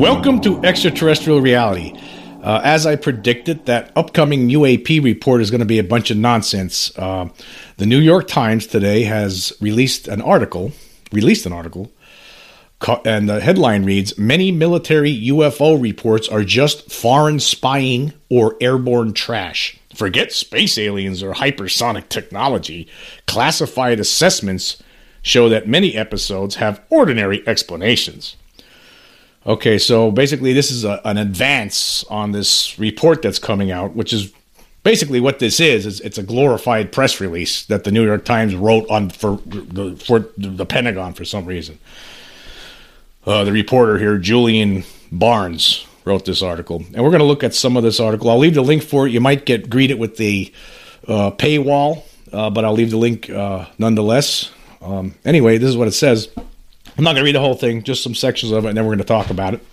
Welcome to Extraterrestrial Reality. Uh, as I predicted, that upcoming UAP report is going to be a bunch of nonsense. Uh, the New York Times today has released an article, released an article, and the headline reads: "Many military UFO reports are just foreign spying or airborne trash. Forget space aliens or hypersonic technology. Classified assessments show that many episodes have ordinary explanations." Okay, so basically, this is a, an advance on this report that's coming out, which is basically what this is. is it's a glorified press release that the New York Times wrote on for the, for the Pentagon for some reason. Uh, the reporter here, Julian Barnes, wrote this article, and we're going to look at some of this article. I'll leave the link for it. You might get greeted with the uh, paywall, uh, but I'll leave the link uh, nonetheless. Um, anyway, this is what it says. I'm not going to read the whole thing, just some sections of it, and then we're going to talk about it.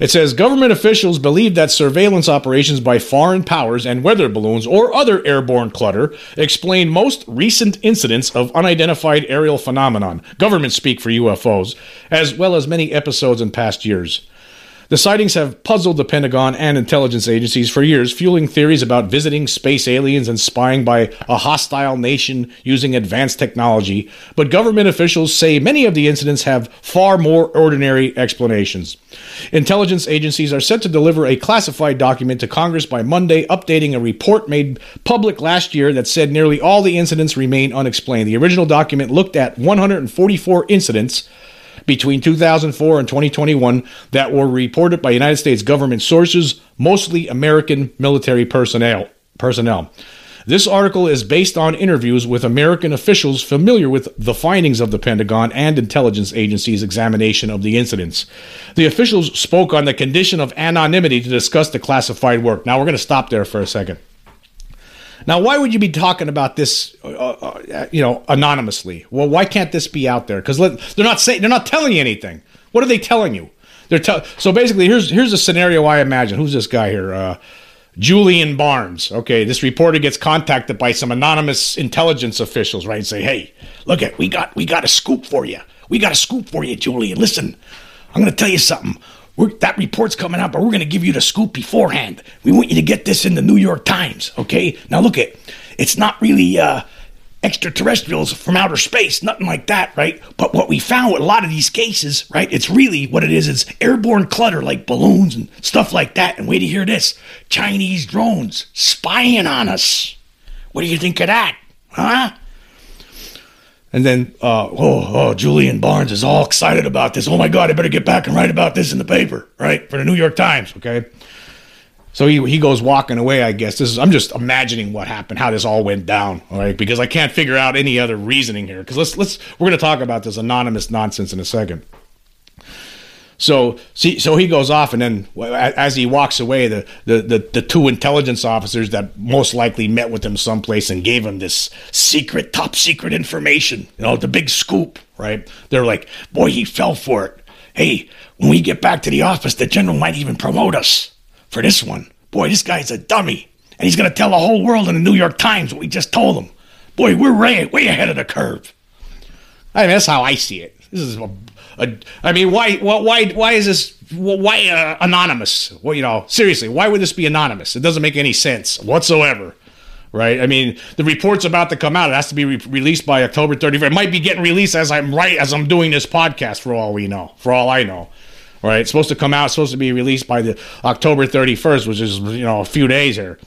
It says government officials believe that surveillance operations by foreign powers and weather balloons or other airborne clutter explain most recent incidents of unidentified aerial phenomenon, government speak for UFOs, as well as many episodes in past years. The sightings have puzzled the Pentagon and intelligence agencies for years, fueling theories about visiting space aliens and spying by a hostile nation using advanced technology. But government officials say many of the incidents have far more ordinary explanations. Intelligence agencies are set to deliver a classified document to Congress by Monday, updating a report made public last year that said nearly all the incidents remain unexplained. The original document looked at 144 incidents between 2004 and 2021 that were reported by United States government sources, mostly American military personnel. Personnel. This article is based on interviews with American officials familiar with the findings of the Pentagon and intelligence agencies' examination of the incidents. The officials spoke on the condition of anonymity to discuss the classified work. Now, we're going to stop there for a second. Now, why would you be talking about this, uh, uh, you know, anonymously? Well, why can't this be out there? Because they're not saying they're not telling you anything. What are they telling you? They're tell- so basically here's here's a scenario I imagine. Who's this guy here? Uh, Julian Barnes. Okay, this reporter gets contacted by some anonymous intelligence officials, right? And say, hey, look at we got we got a scoop for you. We got a scoop for you, Julian. Listen, I'm going to tell you something. That report's coming out, but we're going to give you the scoop beforehand. We want you to get this in the New York Times, okay? Now look at, it's not really uh, extraterrestrials from outer space, nothing like that, right? But what we found with a lot of these cases, right? It's really what it is. It's airborne clutter like balloons and stuff like that. And wait to hear this: Chinese drones spying on us. What do you think of that, huh? And then, uh, oh, oh, Julian Barnes is all excited about this. Oh my God, I better get back and write about this in the paper, right? For the New York Times, okay? So he, he goes walking away, I guess. This is, I'm just imagining what happened, how this all went down, all right? Because I can't figure out any other reasoning here. Because let's, let's, we're going to talk about this anonymous nonsense in a second. So, see, so he goes off, and then as he walks away, the, the, the, the, two intelligence officers that most likely met with him someplace and gave him this secret, top secret information, you know, the big scoop, right? They're like, boy, he fell for it. Hey, when we get back to the office, the general might even promote us for this one. Boy, this guy's a dummy, and he's going to tell the whole world in the New York Times what we just told him. Boy, we're way, way ahead of the curve. I mean, that's how I see it. This is a I mean, why, why, why is this? Why uh, anonymous? Well, you know, seriously, why would this be anonymous? It doesn't make any sense whatsoever, right? I mean, the report's about to come out. It has to be re- released by October 31st. It might be getting released as I'm right as I'm doing this podcast. For all we know, for all I know, right? It's supposed to come out. It's supposed to be released by the October 31st, which is you know a few days here.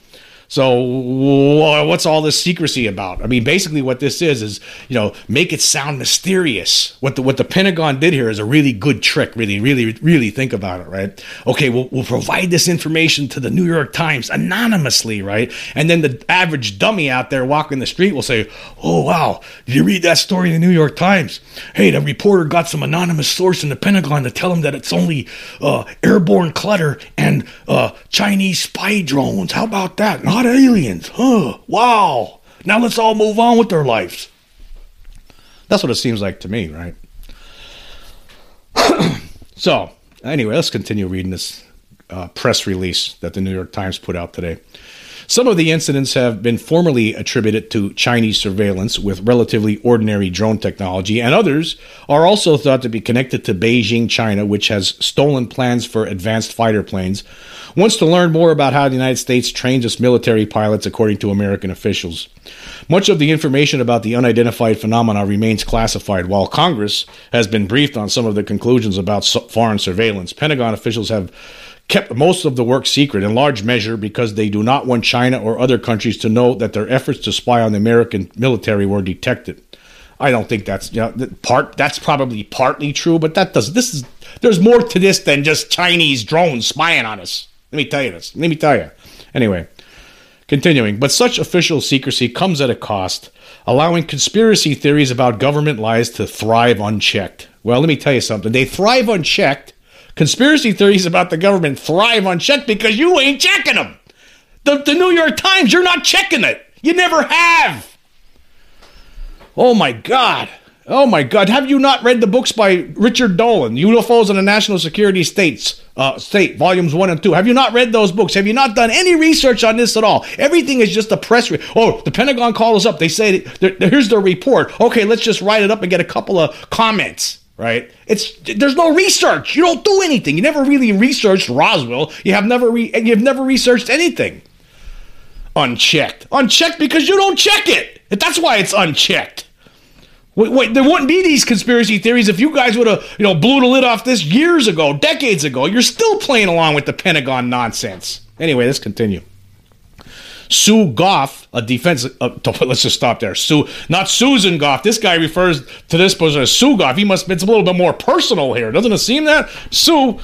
So what's all this secrecy about? I mean, basically, what this is is you know make it sound mysterious. What the what the Pentagon did here is a really good trick. Really, really, really think about it, right? Okay, we'll we'll provide this information to the New York Times anonymously, right? And then the average dummy out there walking the street will say, "Oh wow, did you read that story in the New York Times? Hey, the reporter got some anonymous source in the Pentagon to tell him that it's only uh, airborne clutter and uh, Chinese spy drones. How about that?" Not aliens. Huh. Wow. Now let's all move on with our lives. That's what it seems like to me, right? so, anyway, let's continue reading this uh, press release that the New York Times put out today. Some of the incidents have been formally attributed to Chinese surveillance with relatively ordinary drone technology, and others are also thought to be connected to Beijing, China, which has stolen plans for advanced fighter planes. Wants to learn more about how the United States trains its military pilots, according to American officials. Much of the information about the unidentified phenomena remains classified, while Congress has been briefed on some of the conclusions about foreign surveillance. Pentagon officials have kept most of the work secret in large measure because they do not want China or other countries to know that their efforts to spy on the American military were detected. I don't think that's you know, part. That's probably partly true, but that does. This is there's more to this than just Chinese drones spying on us. Let me tell you this. Let me tell you. Anyway, continuing. But such official secrecy comes at a cost, allowing conspiracy theories about government lies to thrive unchecked. Well, let me tell you something. They thrive unchecked Conspiracy theories about the government thrive on check because you ain't checking them. The, the New York Times, you're not checking it. You never have. Oh my God. Oh my God. Have you not read the books by Richard Dolan, UFOs and the National Security States, uh, State, volumes one and two? Have you not read those books? Have you not done any research on this at all? Everything is just a press. Re- oh, the Pentagon called us up. They say, here's the report. Okay, let's just write it up and get a couple of comments right? It's there's no research. You don't do anything. You never really researched Roswell. You have never re, you've never researched anything. Unchecked, unchecked because you don't check it. That's why it's unchecked. Wait, wait, there wouldn't be these conspiracy theories if you guys would have, you know, blew the lid off this years ago, decades ago. You're still playing along with the Pentagon nonsense. Anyway, let's continue. Sue Gough, a defense. Uh, let's just stop there. Sue, not Susan Gough. This guy refers to this person as Sue Gough. He must. It's a little bit more personal here, doesn't it seem that Sue?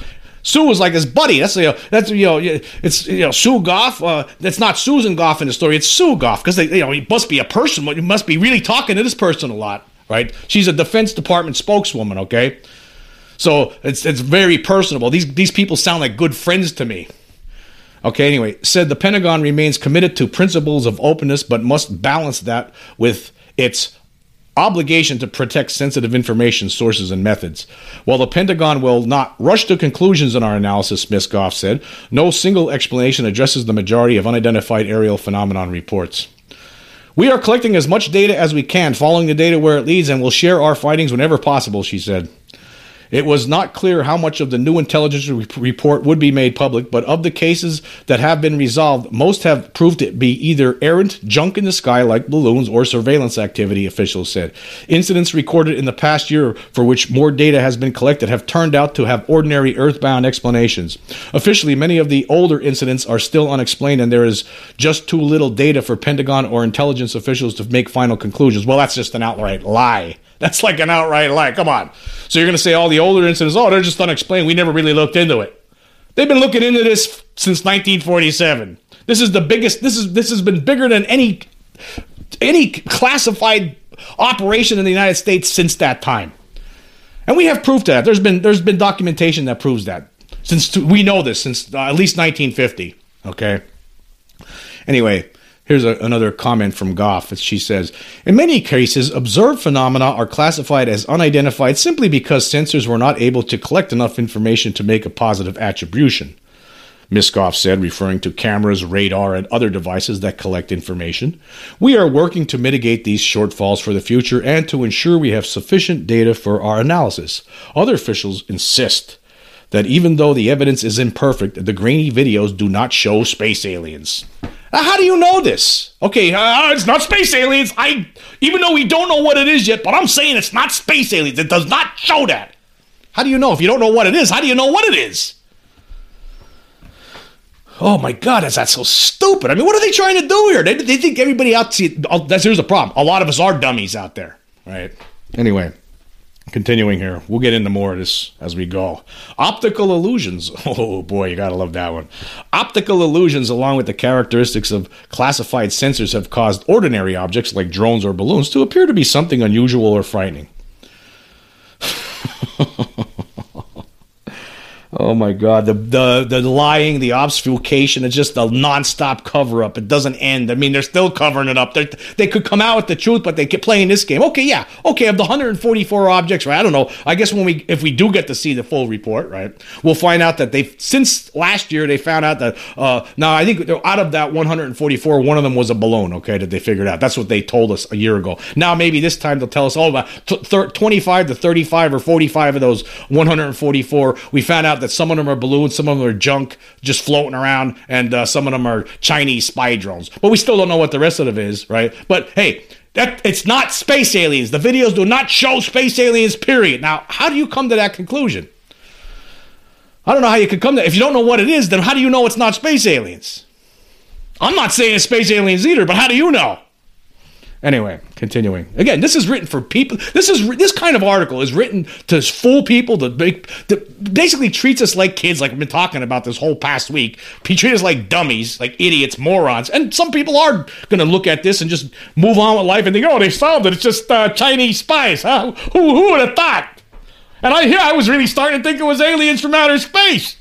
Sue was like his buddy. That's you know, that's you know, it's you know, Sue Gough. Uh, that's not Susan Gough in the story. It's Sue Gough because they, you know, he must be a person. You must be really talking to this person a lot, right? She's a Defense Department spokeswoman. Okay, so it's it's very personable. These these people sound like good friends to me. Okay, anyway, said the Pentagon remains committed to principles of openness, but must balance that with its obligation to protect sensitive information sources and methods. While the Pentagon will not rush to conclusions in our analysis, Smith Gough said, no single explanation addresses the majority of unidentified aerial phenomenon reports. We are collecting as much data as we can, following the data where it leads, and will share our findings whenever possible, she said. It was not clear how much of the new intelligence re- report would be made public, but of the cases that have been resolved, most have proved to be either errant junk in the sky like balloons or surveillance activity, officials said. Incidents recorded in the past year for which more data has been collected have turned out to have ordinary earthbound explanations. Officially, many of the older incidents are still unexplained, and there is just too little data for Pentagon or intelligence officials to make final conclusions. Well, that's just an outright lie. That's like an outright lie. Come on. So you're going to say all the older incidents, oh, they're just unexplained. We never really looked into it. They've been looking into this since 1947. This is the biggest. This is this has been bigger than any any classified operation in the United States since that time. And we have proof to that. There's been there's been documentation that proves that. Since we know this since uh, at least 1950. Okay. Anyway, Here's a, another comment from Gough. She says In many cases, observed phenomena are classified as unidentified simply because sensors were not able to collect enough information to make a positive attribution. Ms. Gough said, referring to cameras, radar, and other devices that collect information. We are working to mitigate these shortfalls for the future and to ensure we have sufficient data for our analysis. Other officials insist that even though the evidence is imperfect, the grainy videos do not show space aliens. How do you know this? Okay, uh, it's not space aliens. I even though we don't know what it is yet, but I'm saying it's not space aliens. It does not show that. How do you know if you don't know what it is? How do you know what it is? Oh my God, is that so stupid? I mean, what are they trying to do here? They, they think everybody out see. Oh, that's here's the problem. A lot of us are dummies out there, right? Anyway, continuing here, we'll get into more of this as we go. Optical illusions. Oh boy, you gotta love that one. Optical illusions, along with the characteristics of classified sensors, have caused ordinary objects like drones or balloons to appear to be something unusual or frightening. Oh my God, the the the lying, the obfuscation, it's just a nonstop cover up. It doesn't end. I mean, they're still covering it up. They they could come out with the truth, but they keep playing this game. Okay, yeah, okay. Of the 144 objects, right? I don't know. I guess when we if we do get to see the full report, right, we'll find out that they since last year they found out that uh now I think out of that 144, one of them was a balloon. Okay, that they figured out. That's what they told us a year ago. Now maybe this time they'll tell us oh about 25 to 35 or 45 of those 144. We found out that some of them are balloons, some of them are junk just floating around, and uh, some of them are Chinese spy drones. But we still don't know what the rest of it is, right? But hey, that it's not space aliens. The videos do not show space aliens. Period. Now, how do you come to that conclusion? I don't know how you could come to. That. If you don't know what it is, then how do you know it's not space aliens? I'm not saying it's space aliens either, but how do you know? Anyway, continuing. Again, this is written for people. This is this kind of article is written to fool people to, make, to basically treats us like kids, like we've been talking about this whole past week. Treat us like dummies, like idiots, morons. And some people are going to look at this and just move on with life and think, "Oh, they solved it. It's just uh, Chinese spies." Huh? Who who would have thought? And I here I was really starting to think it was aliens from outer space.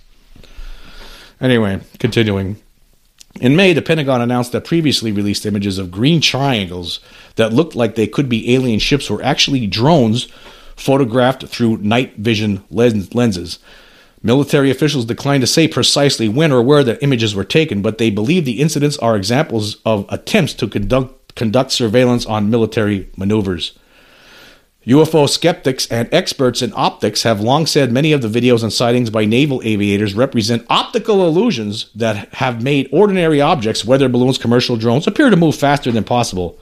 Anyway, continuing. In May, the Pentagon announced that previously released images of green triangles that looked like they could be alien ships were actually drones photographed through night vision lens- lenses. Military officials declined to say precisely when or where the images were taken, but they believe the incidents are examples of attempts to conduct, conduct surveillance on military maneuvers. UFO skeptics and experts in optics have long said many of the videos and sightings by naval aviators represent optical illusions that have made ordinary objects, weather balloons, commercial drones, appear to move faster than possible.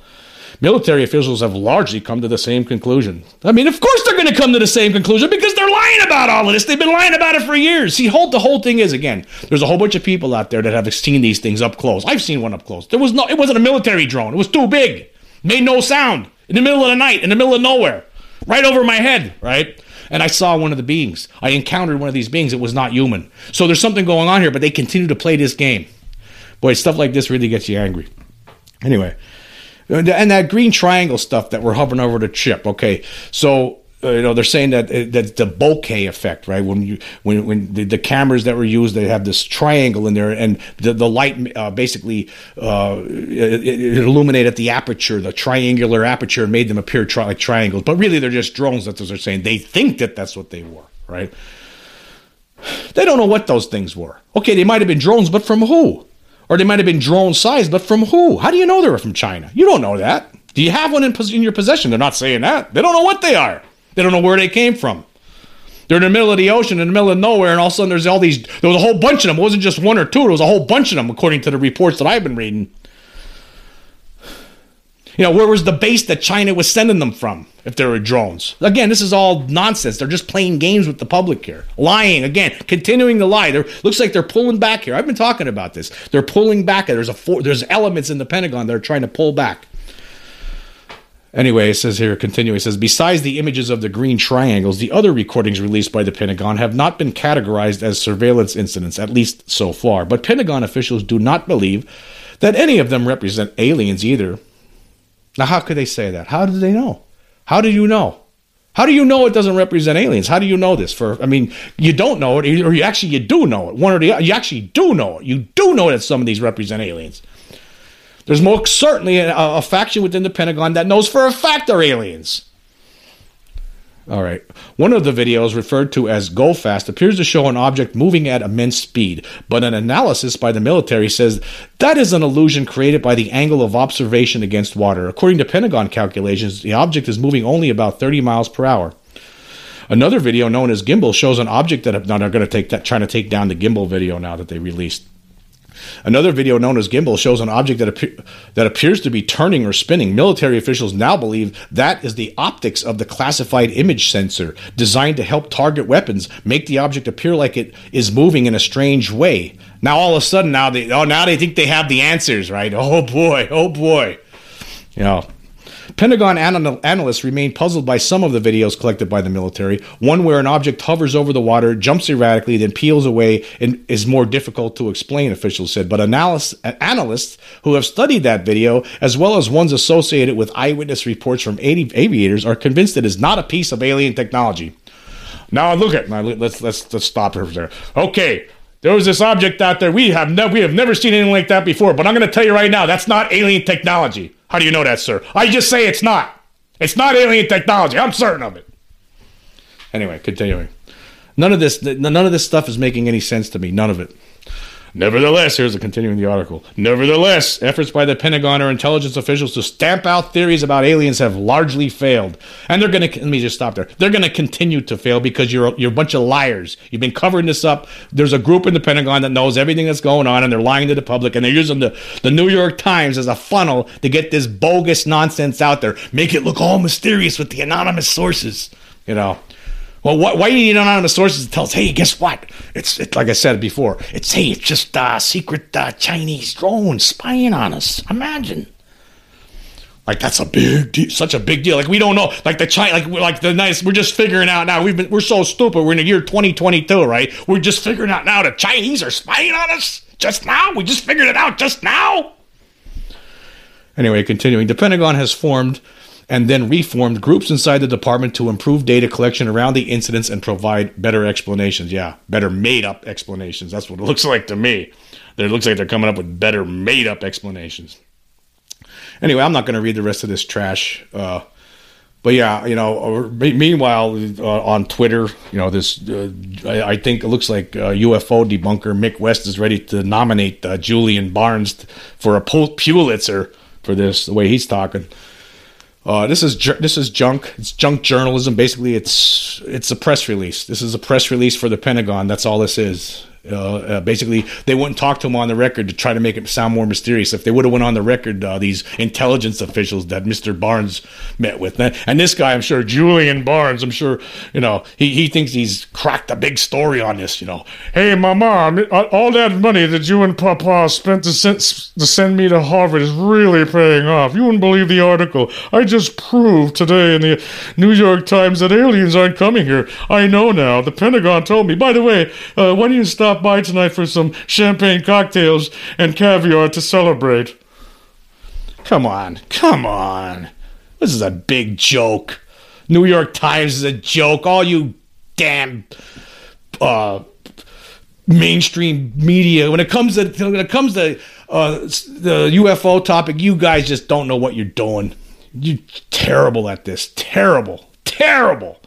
Military officials have largely come to the same conclusion. I mean, of course they're going to come to the same conclusion because they're lying about all of this. They've been lying about it for years. See, hold the whole thing is again. There's a whole bunch of people out there that have seen these things up close. I've seen one up close. There was no. It wasn't a military drone. It was too big. Made no sound in the middle of the night, in the middle of nowhere right over my head, right? And I saw one of the beings. I encountered one of these beings. It was not human. So there's something going on here, but they continue to play this game. Boy, stuff like this really gets you angry. Anyway, and that green triangle stuff that we're hovering over the chip. Okay, so uh, you know they're saying that uh, that the bokeh effect right? When you when when the, the, cameras that were used they have this triangle in there and the, the light uh, basically uh, it, it, illuminated the aperture the triangular aperture made them appear tri- like triangles. But really they're just drones that's what they're saying. They think that that's what they were right? They don't know what those things were. Okay they might have been drones but from who? Or they might have been drone sized but from who? How do you know they were from china? You don't know that. Do you have one in, in your possession? They're not saying that. They don't know what they are they don't know where they came from. They're in the middle of the ocean, in the middle of nowhere, and all of a sudden there's all these. There was a whole bunch of them. It wasn't just one or two. There was a whole bunch of them, according to the reports that I've been reading. You know, where was the base that China was sending them from if they were drones? Again, this is all nonsense. They're just playing games with the public here. Lying, again, continuing to lie. There looks like they're pulling back here. I've been talking about this. They're pulling back. There's a four, there's elements in the Pentagon that are trying to pull back. Anyway, it says here, continuing, it says, besides the images of the green triangles, the other recordings released by the Pentagon have not been categorized as surveillance incidents, at least so far. But Pentagon officials do not believe that any of them represent aliens either. Now, how could they say that? How do they know? How do you know? How do you know it doesn't represent aliens? How do you know this? For I mean, you don't know it, or you actually you do know it. One or the other. you actually do know it. You do know that some of these represent aliens. There's most certainly a, a faction within the Pentagon that knows for a fact they're aliens. All right. One of the videos, referred to as Go Fast, appears to show an object moving at immense speed, but an analysis by the military says that is an illusion created by the angle of observation against water. According to Pentagon calculations, the object is moving only about 30 miles per hour. Another video known as Gimbal shows an object that now they're going to take that, trying to take down the Gimbal video now that they released. Another video known as Gimbal shows an object that, that appears to be turning or spinning. Military officials now believe that is the optics of the classified image sensor designed to help target weapons, make the object appear like it is moving in a strange way. Now all of a sudden, now they oh now they think they have the answers, right? Oh boy, oh boy, you know. Pentagon anal- analysts remain puzzled by some of the videos collected by the military. One where an object hovers over the water, jumps erratically, then peels away, and is more difficult to explain, officials said. But analysts, analysts who have studied that video, as well as ones associated with eyewitness reports from aviators, are convinced it is not a piece of alien technology. Now look at now let's let's let's stop here. There. Okay, there was this object out there. We have we have never seen anything like that before. But I'm going to tell you right now, that's not alien technology. How do you know that, sir? I just say it's not. It's not alien technology. I'm certain of it. Anyway, continuing. None of this none of this stuff is making any sense to me. None of it. Nevertheless, here's a continuing the article. Nevertheless, efforts by the Pentagon or intelligence officials to stamp out theories about aliens have largely failed. And they're going to, let me just stop there. They're going to continue to fail because you're, you're a bunch of liars. You've been covering this up. There's a group in the Pentagon that knows everything that's going on and they're lying to the public and they're using the, the New York Times as a funnel to get this bogus nonsense out there. Make it look all mysterious with the anonymous sources. You know, well, why, why do you need anonymous sources to tell us, hey, guess what? It's, like I said before, it's, hey, it's just uh, secret uh, Chinese drones spying on us. Imagine. Like that's a big, deal, such a big deal. Like we don't know. Like the China, like like the nice. We're just figuring out now. We've been we're so stupid. We're in the year 2022, right? We're just figuring out now the Chinese are spying on us just now. We just figured it out just now. Anyway, continuing, the Pentagon has formed and then reformed groups inside the department to improve data collection around the incidents and provide better explanations. Yeah, better made up explanations. That's what it looks like to me. It looks like they're coming up with better made up explanations. Anyway, I'm not going to read the rest of this trash. Uh, but yeah, you know. Meanwhile, uh, on Twitter, you know, this uh, I, think it looks like UFO uh, debunker Mick West is ready to nominate uh, Julian Barnes for a Pulitzer for this. The way he's talking. Uh, this is this is junk. It's junk journalism. Basically, it's it's a press release. This is a press release for the Pentagon. That's all this is. Uh, uh, basically, they wouldn't talk to him on the record to try to make it sound more mysterious. If they would have went on the record, uh, these intelligence officials that Mr. Barnes met with, and this guy, I'm sure Julian Barnes, I'm sure, you know, he, he thinks he's cracked a big story on this. You know, hey, mama, all that money that you and Papa spent to send, to send me to Harvard is really paying off. You wouldn't believe the article. I just proved today in the New York Times that aliens aren't coming here. I know now. The Pentagon told me. By the way, uh, when you stop stop by tonight for some champagne cocktails and caviar to celebrate. Come on, come on. This is a big joke. New York Times is a joke. All you damn uh, mainstream media. When it comes to when it comes to uh, the UFO topic, you guys just don't know what you're doing. You're terrible at this. Terrible. Terrible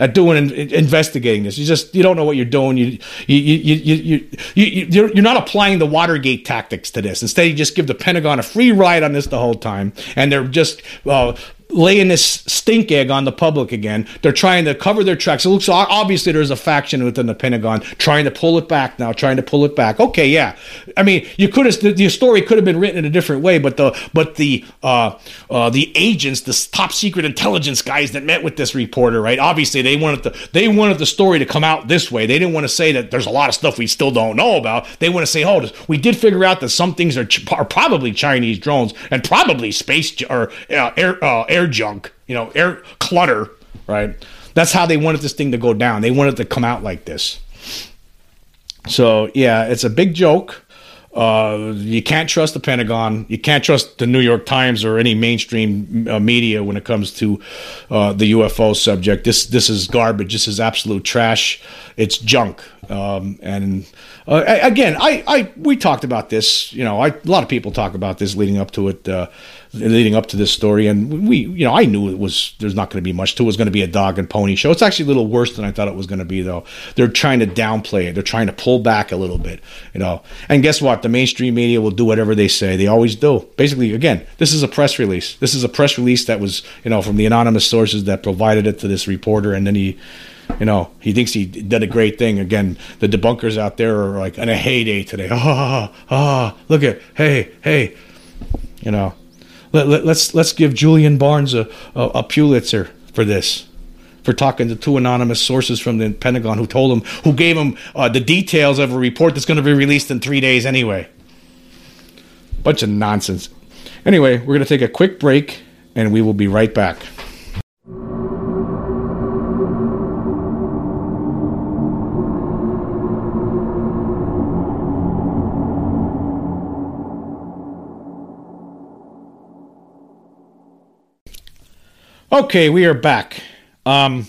at doing investigating this. You just you don't know what you're doing. You you you you you, you you're, you're not applying the Watergate tactics to this. Instead, you just give the Pentagon a free ride on this the whole time, and they're just uh, laying this stink egg on the public again. They're trying to cover their tracks. It looks obviously there's a faction within the Pentagon trying to pull it back now, trying to pull it back. Okay, yeah. I mean, you could have the, story could have been written in a different way, but the but the uh, uh, the agents, the top secret intelligence guys that met with this reporter, right? Obviously, they wanted the they wanted the story to come out this way. They didn't want to say that there's a lot of stuff we still don't know about. They want to say, oh, we did figure out that some things are, are probably Chinese drones and probably space or uh, air, uh, air air junk, you know, air clutter, right? That's how they wanted this thing to go down. They wanted to come out like this. So yeah, it's a big joke. Uh, you can't trust the Pentagon. You can't trust the New York Times or any mainstream uh, media when it comes to uh, the UFO subject. This this is garbage. This is absolute trash. It's junk. Um, and uh, again, I, I we talked about this. You know, I, a lot of people talk about this leading up to it, uh, leading up to this story, and we, you know, I knew it was there's not going to be much to it. it was going to be a dog and pony show. It's actually a little worse than I thought it was going to be, though. They're trying to downplay it. They're trying to pull back a little bit, you know. And guess what? The mainstream media will do whatever they say. They always do. Basically, again, this is a press release. This is a press release that was, you know, from the anonymous sources that provided it to this reporter, and then he you know, he thinks he did a great thing. Again, the debunkers out there are like in a heyday today. Ah, ah, look at, hey, hey, you know, let, let, us let's, let's give Julian Barnes a, a, a Pulitzer for this. for talking to two anonymous sources from the Pentagon who told him, who gave him uh, the details of a report that's going to be released in three days anyway. Bunch of nonsense. Anyway, we're going to take a quick break and we will be right back. Okay, we are back. Um,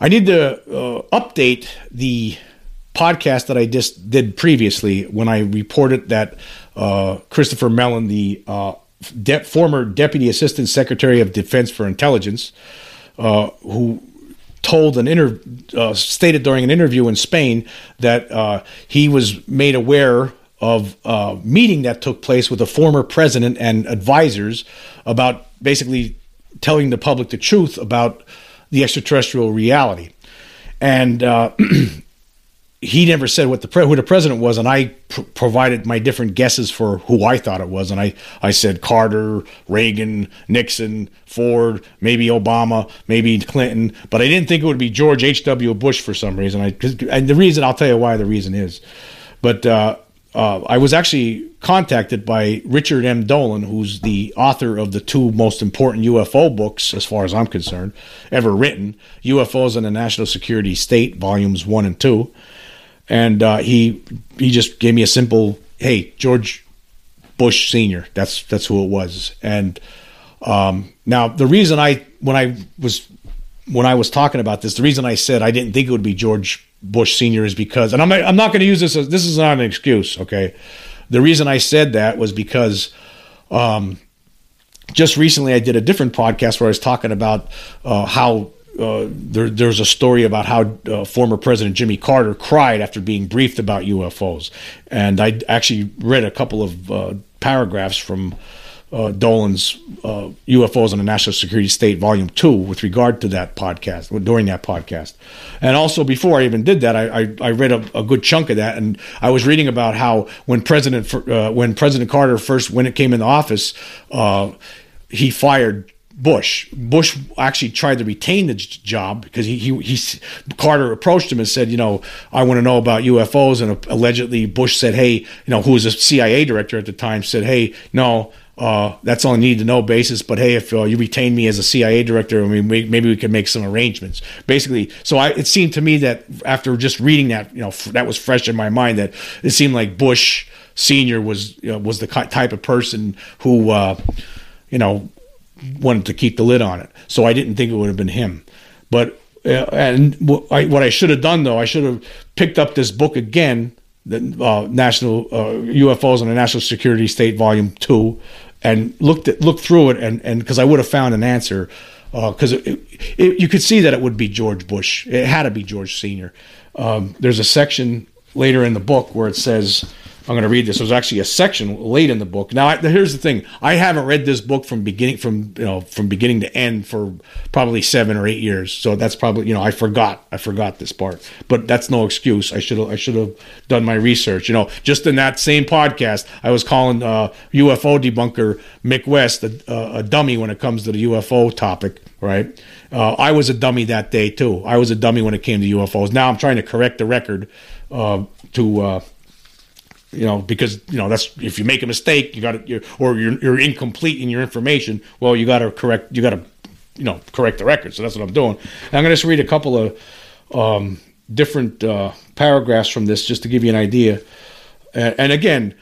I need to uh, update the podcast that I just did previously when I reported that uh, Christopher Mellon, the uh, de- former Deputy Assistant Secretary of Defense for Intelligence, uh, who told an inter uh, stated during an interview in Spain that uh, he was made aware of a meeting that took place with a former president and advisors about basically telling the public the truth about the extraterrestrial reality. And uh, he never said what the pre- who the president was, and I pr- provided my different guesses for who I thought it was, and I I said Carter, Reagan, Nixon, Ford, maybe Obama, maybe Clinton, but I didn't think it would be George H. W. Bush for some reason. I and the reason I'll tell you why the reason is, but uh, uh, I was actually contacted by Richard M. Dolan, who's the author of the two most important UFO books, as far as I'm concerned, ever written UFOs and the National Security State, volumes one and two. And uh, he he just gave me a simple, hey, George Bush Sr. That's that's who it was. And um, now the reason I when I was when I was talking about this, the reason I said I didn't think it would be George Bush Senior is because, and I'm I'm not going to use this as this is not an excuse. Okay, the reason I said that was because, um, just recently I did a different podcast where I was talking about uh, how. Uh, there, there's a story about how uh, former President Jimmy Carter cried after being briefed about UFOs, and I actually read a couple of uh, paragraphs from uh, Dolan's uh, UFOs on the National Security State, Volume Two, with regard to that podcast during that podcast, and also before I even did that, I I, I read a, a, good chunk of that, and I was reading about how when President uh, when President Carter first when it came into office, uh, he fired Bush. Bush actually tried to retain the job because he, he, he Carter approached him and said, you know, I want to know about UFOs, and allegedly Bush said, hey, you know, who was a CIA director at the time, said, hey, no, uh, that's all I need to know basis. But hey, if uh, you retain me as a CIA director, I mean, maybe we can make some arrangements. Basically, so I, it seemed to me that after just reading that, you know, f- that was fresh in my mind that it seemed like Bush Senior was you know, was the type of person who, uh, you know, wanted to keep the lid on it. So I didn't think it would have been him. But uh, and what I, what I should have done though, I should have picked up this book again the uh, national uh, UFOs and the National Security State Volume Two, and looked at, looked through it, and and because I would have found an answer, because uh, you could see that it would be George Bush. It had to be George Senior. Um, there's a section later in the book where it says I'm going to read this. There's actually a section late in the book. Now, I, here's the thing: I haven't read this book from beginning from you know from beginning to end for probably seven or eight years. So that's probably you know I forgot I forgot this part, but that's no excuse. I should I should have done my research. You know, just in that same podcast, I was calling uh, UFO debunker Mick West a, a, dummy when it comes to the UFO topic. Right? Uh, I was a dummy that day too. I was a dummy when it came to UFOs. Now I'm trying to correct the record uh, to uh, you know, because you know that's if you make a mistake, you got to, or you're, you're incomplete in your information. Well, you got to correct, you got to, you know, correct the record. So that's what I'm doing. And I'm going to just read a couple of um, different uh, paragraphs from this just to give you an idea. And, and again,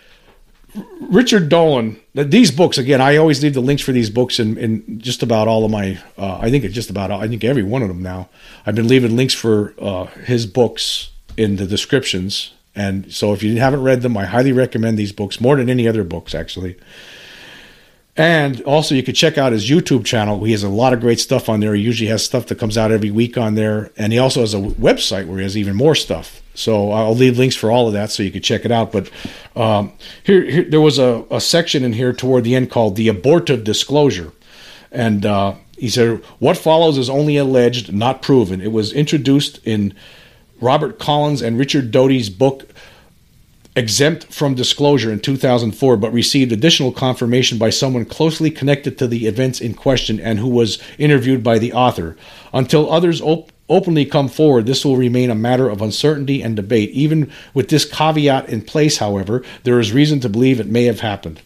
Richard Dolan, these books again. I always leave the links for these books in, in just about all of my. Uh, I think it's just about. I think every one of them now. I've been leaving links for uh, his books in the descriptions and so if you haven't read them, I highly recommend these books more than any other books, actually. And also, you could check out his YouTube channel. He has a lot of great stuff on there. He usually has stuff that comes out every week on there. And he also has a website where he has even more stuff. So I'll leave links for all of that so you can check it out. But um, here, here, there was a, a, section in here toward the end called The Abortive Disclosure. And uh, he said, What follows is only alleged, not proven. It was introduced in Robert Collins and Richard Doty's book, exempt from disclosure in 2004, but received additional confirmation by someone closely connected to the events in question and who was interviewed by the author. Until others op- openly come forward, this will remain a matter of uncertainty and debate. Even with this caveat in place, however, there is reason to believe it may have happened.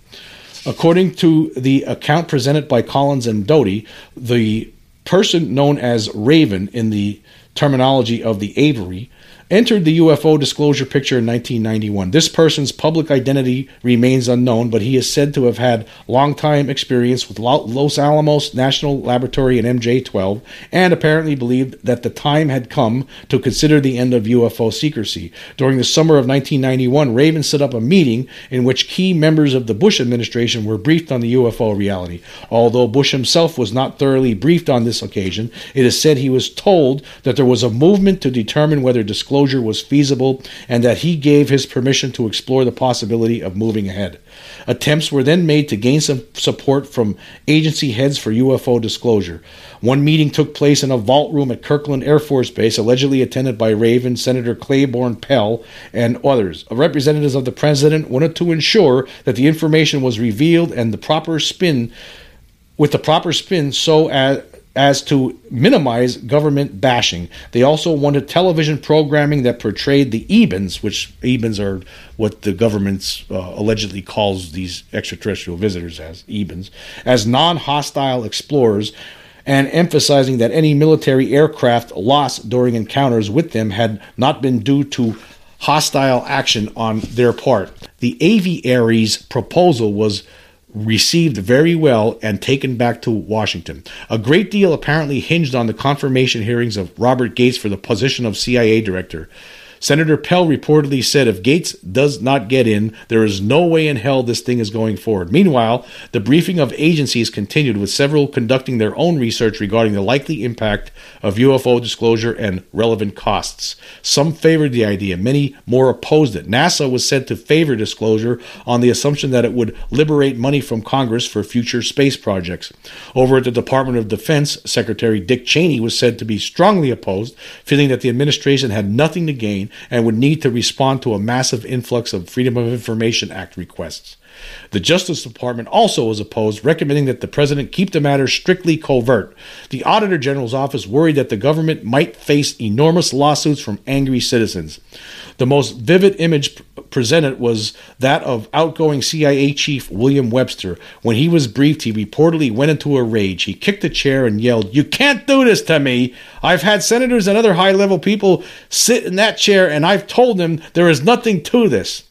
According to the account presented by Collins and Doty, the person known as Raven in the terminology of the Aviary entered the UFO disclosure picture in 1991. This person's public identity remains unknown, but he is said to have had long-time experience with Los Alamos National Laboratory and MJ12, and apparently believed that the time had come to consider the end of UFO secrecy. During the summer of 1991, Raven set up a meeting in which key members of the Bush administration were briefed on the UFO reality. Although Bush himself was not thoroughly briefed on this occasion, it is said he was told that there was a movement to determine whether disclosure disclosure was feasible and that he gave his permission to explore the possibility of moving ahead. Attempts were then made to gain some support from agency heads for UFO disclosure. One meeting took place in a vault room at Kirtland Air Force Base, allegedly attended by Raven, Senator Claiborne Pell, and others. Representatives of the president wanted to ensure that the information was revealed and the proper spin with the proper spin so as as to minimize government bashing. They also wanted television programming that portrayed the Ebens, which Ebens are what the government uh, allegedly calls these extraterrestrial visitors as Ebens, as non hostile explorers, and emphasizing that any military aircraft lost during encounters with them had not been due to hostile action on their part. The aviary's proposal was received very well and taken back to Washington. A great deal apparently hinged on the confirmation hearings of Robert Gates for the position of CIA director. Senator Pell reportedly said if Gates does not get in, there is no way in hell this thing is going forward. Meanwhile, the briefing of agencies continued, with several conducting their own research regarding the likely impact of UFO disclosure and relevant costs. Some favored the idea, many more opposed it. NASA was said to favor disclosure on the assumption that it would liberate money from Congress for future space projects. Over at the Department of Defense, Secretary Dick Cheney was said to be strongly opposed, feeling that the administration had nothing to gain and would need to respond to a massive influx of Freedom of Information Act requests. The Justice Department also was opposed, recommending that the president keep the matter strictly covert. The Auditor General's office worried that the government might face enormous lawsuits from angry citizens. The most vivid image presented was that of outgoing CIA Chief William Webster. When he was briefed, he reportedly went into a rage. He kicked a chair and yelled, You can't do this to me! I've had senators and other high level people sit in that chair, and I've told them there is nothing to this.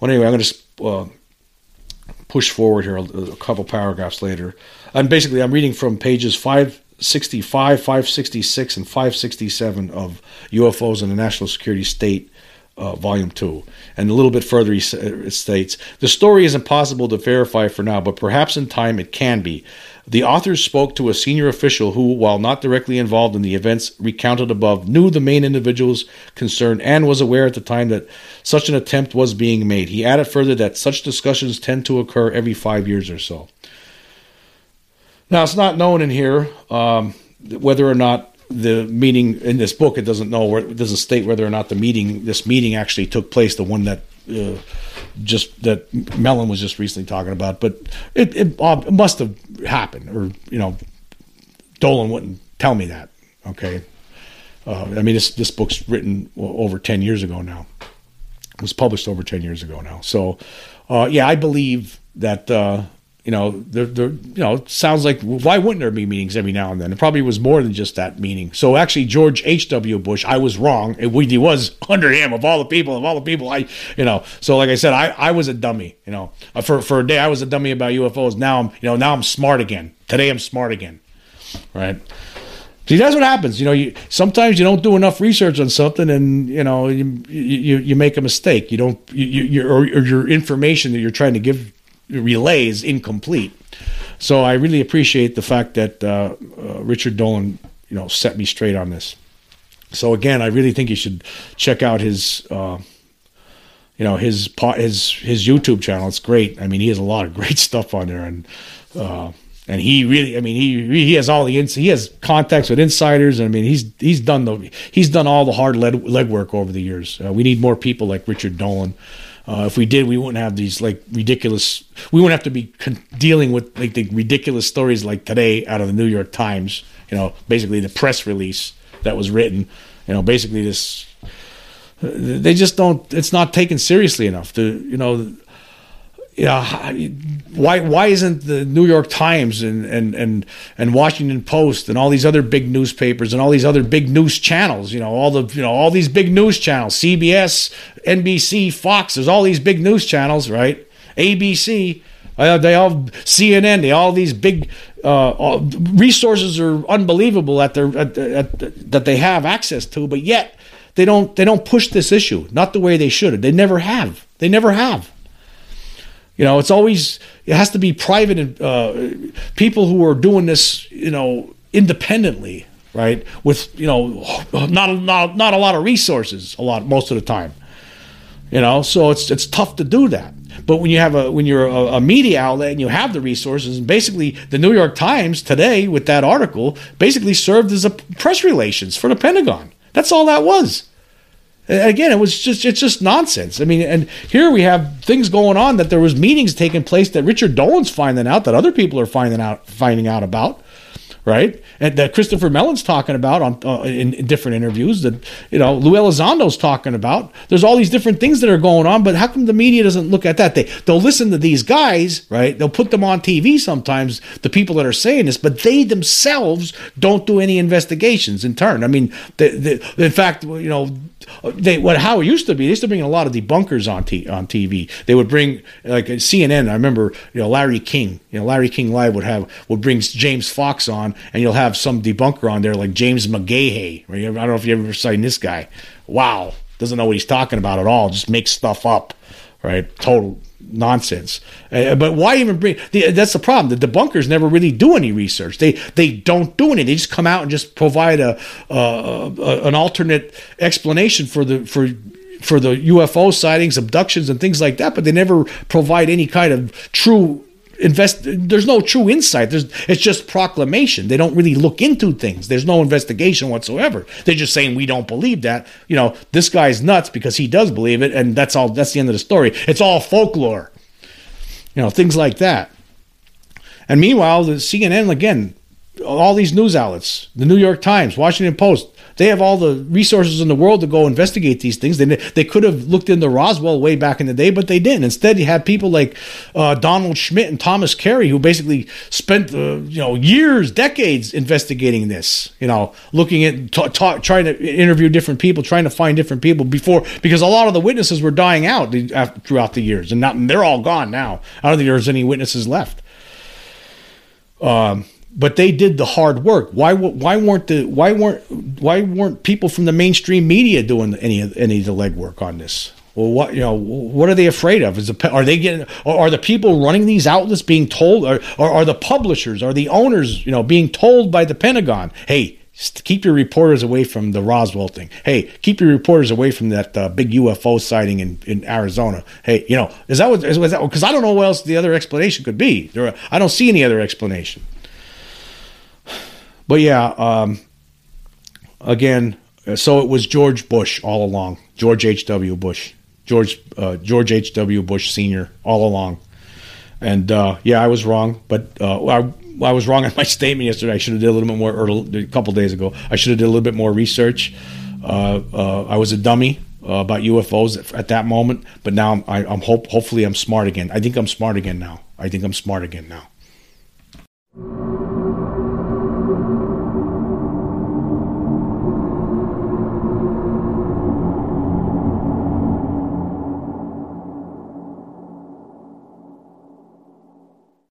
Well, anyway, I'm going to uh, push forward here a, a couple paragraphs later. And basically, I'm reading from pages 565, 566, and 567 of UFOs in the National Security State uh, Volume 2. And a little bit further, it states The story is impossible to verify for now, but perhaps in time it can be. The authors spoke to a senior official who, while not directly involved in the events recounted above, knew the main individuals concerned and was aware at the time that such an attempt was being made. He added further that such discussions tend to occur every five years or so. Now, it's not known in here um, whether or not the meeting in this book it doesn't know where it doesn't state whether or not the meeting this meeting actually took place the one that uh, just that Mellon was just recently talking about but it, it, it must have happened or you know Dolan wouldn't tell me that okay? Uh, I mean this this book's written over 10 years ago now. It was published over 10 years ago now. So uh, yeah I believe that uh, you know, there, there, you know, sounds like why wouldn't there be meetings every now and then? It probably was more than just that meeting. So actually, George H. W. Bush, I was wrong. It was under him of all the people, of all the people, I, you know. So like I said, I, I was a dummy. You know, uh, for for a day I was a dummy about UFOs. Now I'm, you know, now I'm smart again. Today I'm smart again. Right. See, that's what happens. You know, you sometimes you don't do enough research on something, and you know, you you, you make a mistake. You don't, you, you or, or your information that you're trying to give relay is incomplete. So I really appreciate the fact that uh, uh, Richard Dolan, you know, set me straight on this. So again, I really think you should check out his, uh, you know, his his his YouTube channel. It's great. I mean, he has a lot of great stuff on there, and uh, and he really, I mean, he he has all the ins- he has contacts with insiders. and I mean, he's he's done the he's done all the hard leg legwork over the years. Uh, we need more people like Richard Dolan Uh, if we did, we wouldn't have these like ridiculous. We wouldn't have to be con- dealing with like the ridiculous stories like today out of the New York Times. You know, basically the press release that was written. You know, basically this. They just don't. It's not taken seriously enough. To you know, yeah, why why isn't the New York Times and, and and and Washington Post and all these other big newspapers and all these other big news channels, you know, all the you know all these big news channels, CBS, NBC, Fox, there's all these big news channels, right? ABC, uh, they all CNN, they all these big uh, resources are unbelievable at their at, at, that they have access to, but yet they don't they don't push this issue, not the way they should. They never have. They never have. You know, it's always it has to be private and uh, people who are doing this, you know, independently, right? With you know, not not not a lot of resources, a lot most of the time. You know, so it's it's tough to do that. But when you have a when you're a, a, media outlet and you have the resources, and basically the New York Times today with that article basically served as a press relations for the Pentagon. That's all that was. Again, it was just it's just nonsense. I mean, and here we have things going on that there was meetings taking place that Richard Dolan's finding out that other people are finding out finding out about right? And that Christopher Mellon's talking about on uh, in, in, different interviews that you know Lou Elizondo's talking about. There's all these different things that are going on, but how come the media doesn't look at that? They they'll listen to these guys, right? They'll put them on TV sometimes, the people that are saying this, but they themselves don't do any investigations in turn. I mean, the, the, in fact, you know, they what how it used to be. They used to bring a lot of debunkers on t, on TV. They would bring like CNN. I remember, you know, Larry King. You know, Larry King Live would have would bring James Fox on and you'll have some debunker on there like James McGaha. I don't know if you ever seen this guy. Wow, doesn't know what he's talking about at all. Just makes stuff up, right? Total nonsense. Uh, but why even bring? The, that's the problem. The debunkers never really do any research. They they don't do anything. They just come out and just provide a, a an alternate explanation for the for for the UFO sightings, abductions, and things like that. But they never provide any kind of true invest there's no true insight. There's it's just proclamation. They don't really look into things. There's no investigation whatsoever. They're just saying we don't believe that. You know this guy's nuts because he does believe it and that's all that's the end of the story. It's all folklore. You know things like that. And meanwhile the cnn again all these news outlets the new york times washington post they have all the resources in the world to go investigate these things. They, they could have looked into Roswell way back in the day, but they didn't. Instead, you had people like uh, Donald Schmitt and Thomas Carey who basically spent uh, you know years, decades investigating this. You know, looking at trying to interview different people, trying to find different people before because a lot of the witnesses were dying out throughout the years, and not they're all gone now. I don't think there's any witnesses left. Um, but they did the hard work. Why why weren't the why weren't why weren't people from the mainstream media doing any of any of the legwork on this? Well, what you know, what are they afraid of? Is the, are they getting? Are the people running these outlets being told? Or, or are the publishers? Are the owners? You know, being told by the Pentagon, hey, keep your reporters away from the Roswell thing. Hey, keep your reporters away from that uh, big UFO sighting in, in Arizona. Hey, you know, is that what? Because I don't know what else the other explanation could be. There, I don't see any other explanation. But yeah, um, again, so it was George Bush all along. George H.W. Bush. George uh, George H.W. Bush Sr. all along. And uh, yeah, I was wrong, but uh, I, I, was wrong on my statement yesterday. I should have did a little bit more, or a couple days ago. I should have did a little bit more research. Uh, uh, I was a dummy uh, about UFOs at, at, that moment, but now I'm, I, am hope, hopefully I'm smart again. I think I'm smart again now. I think I'm smart again now.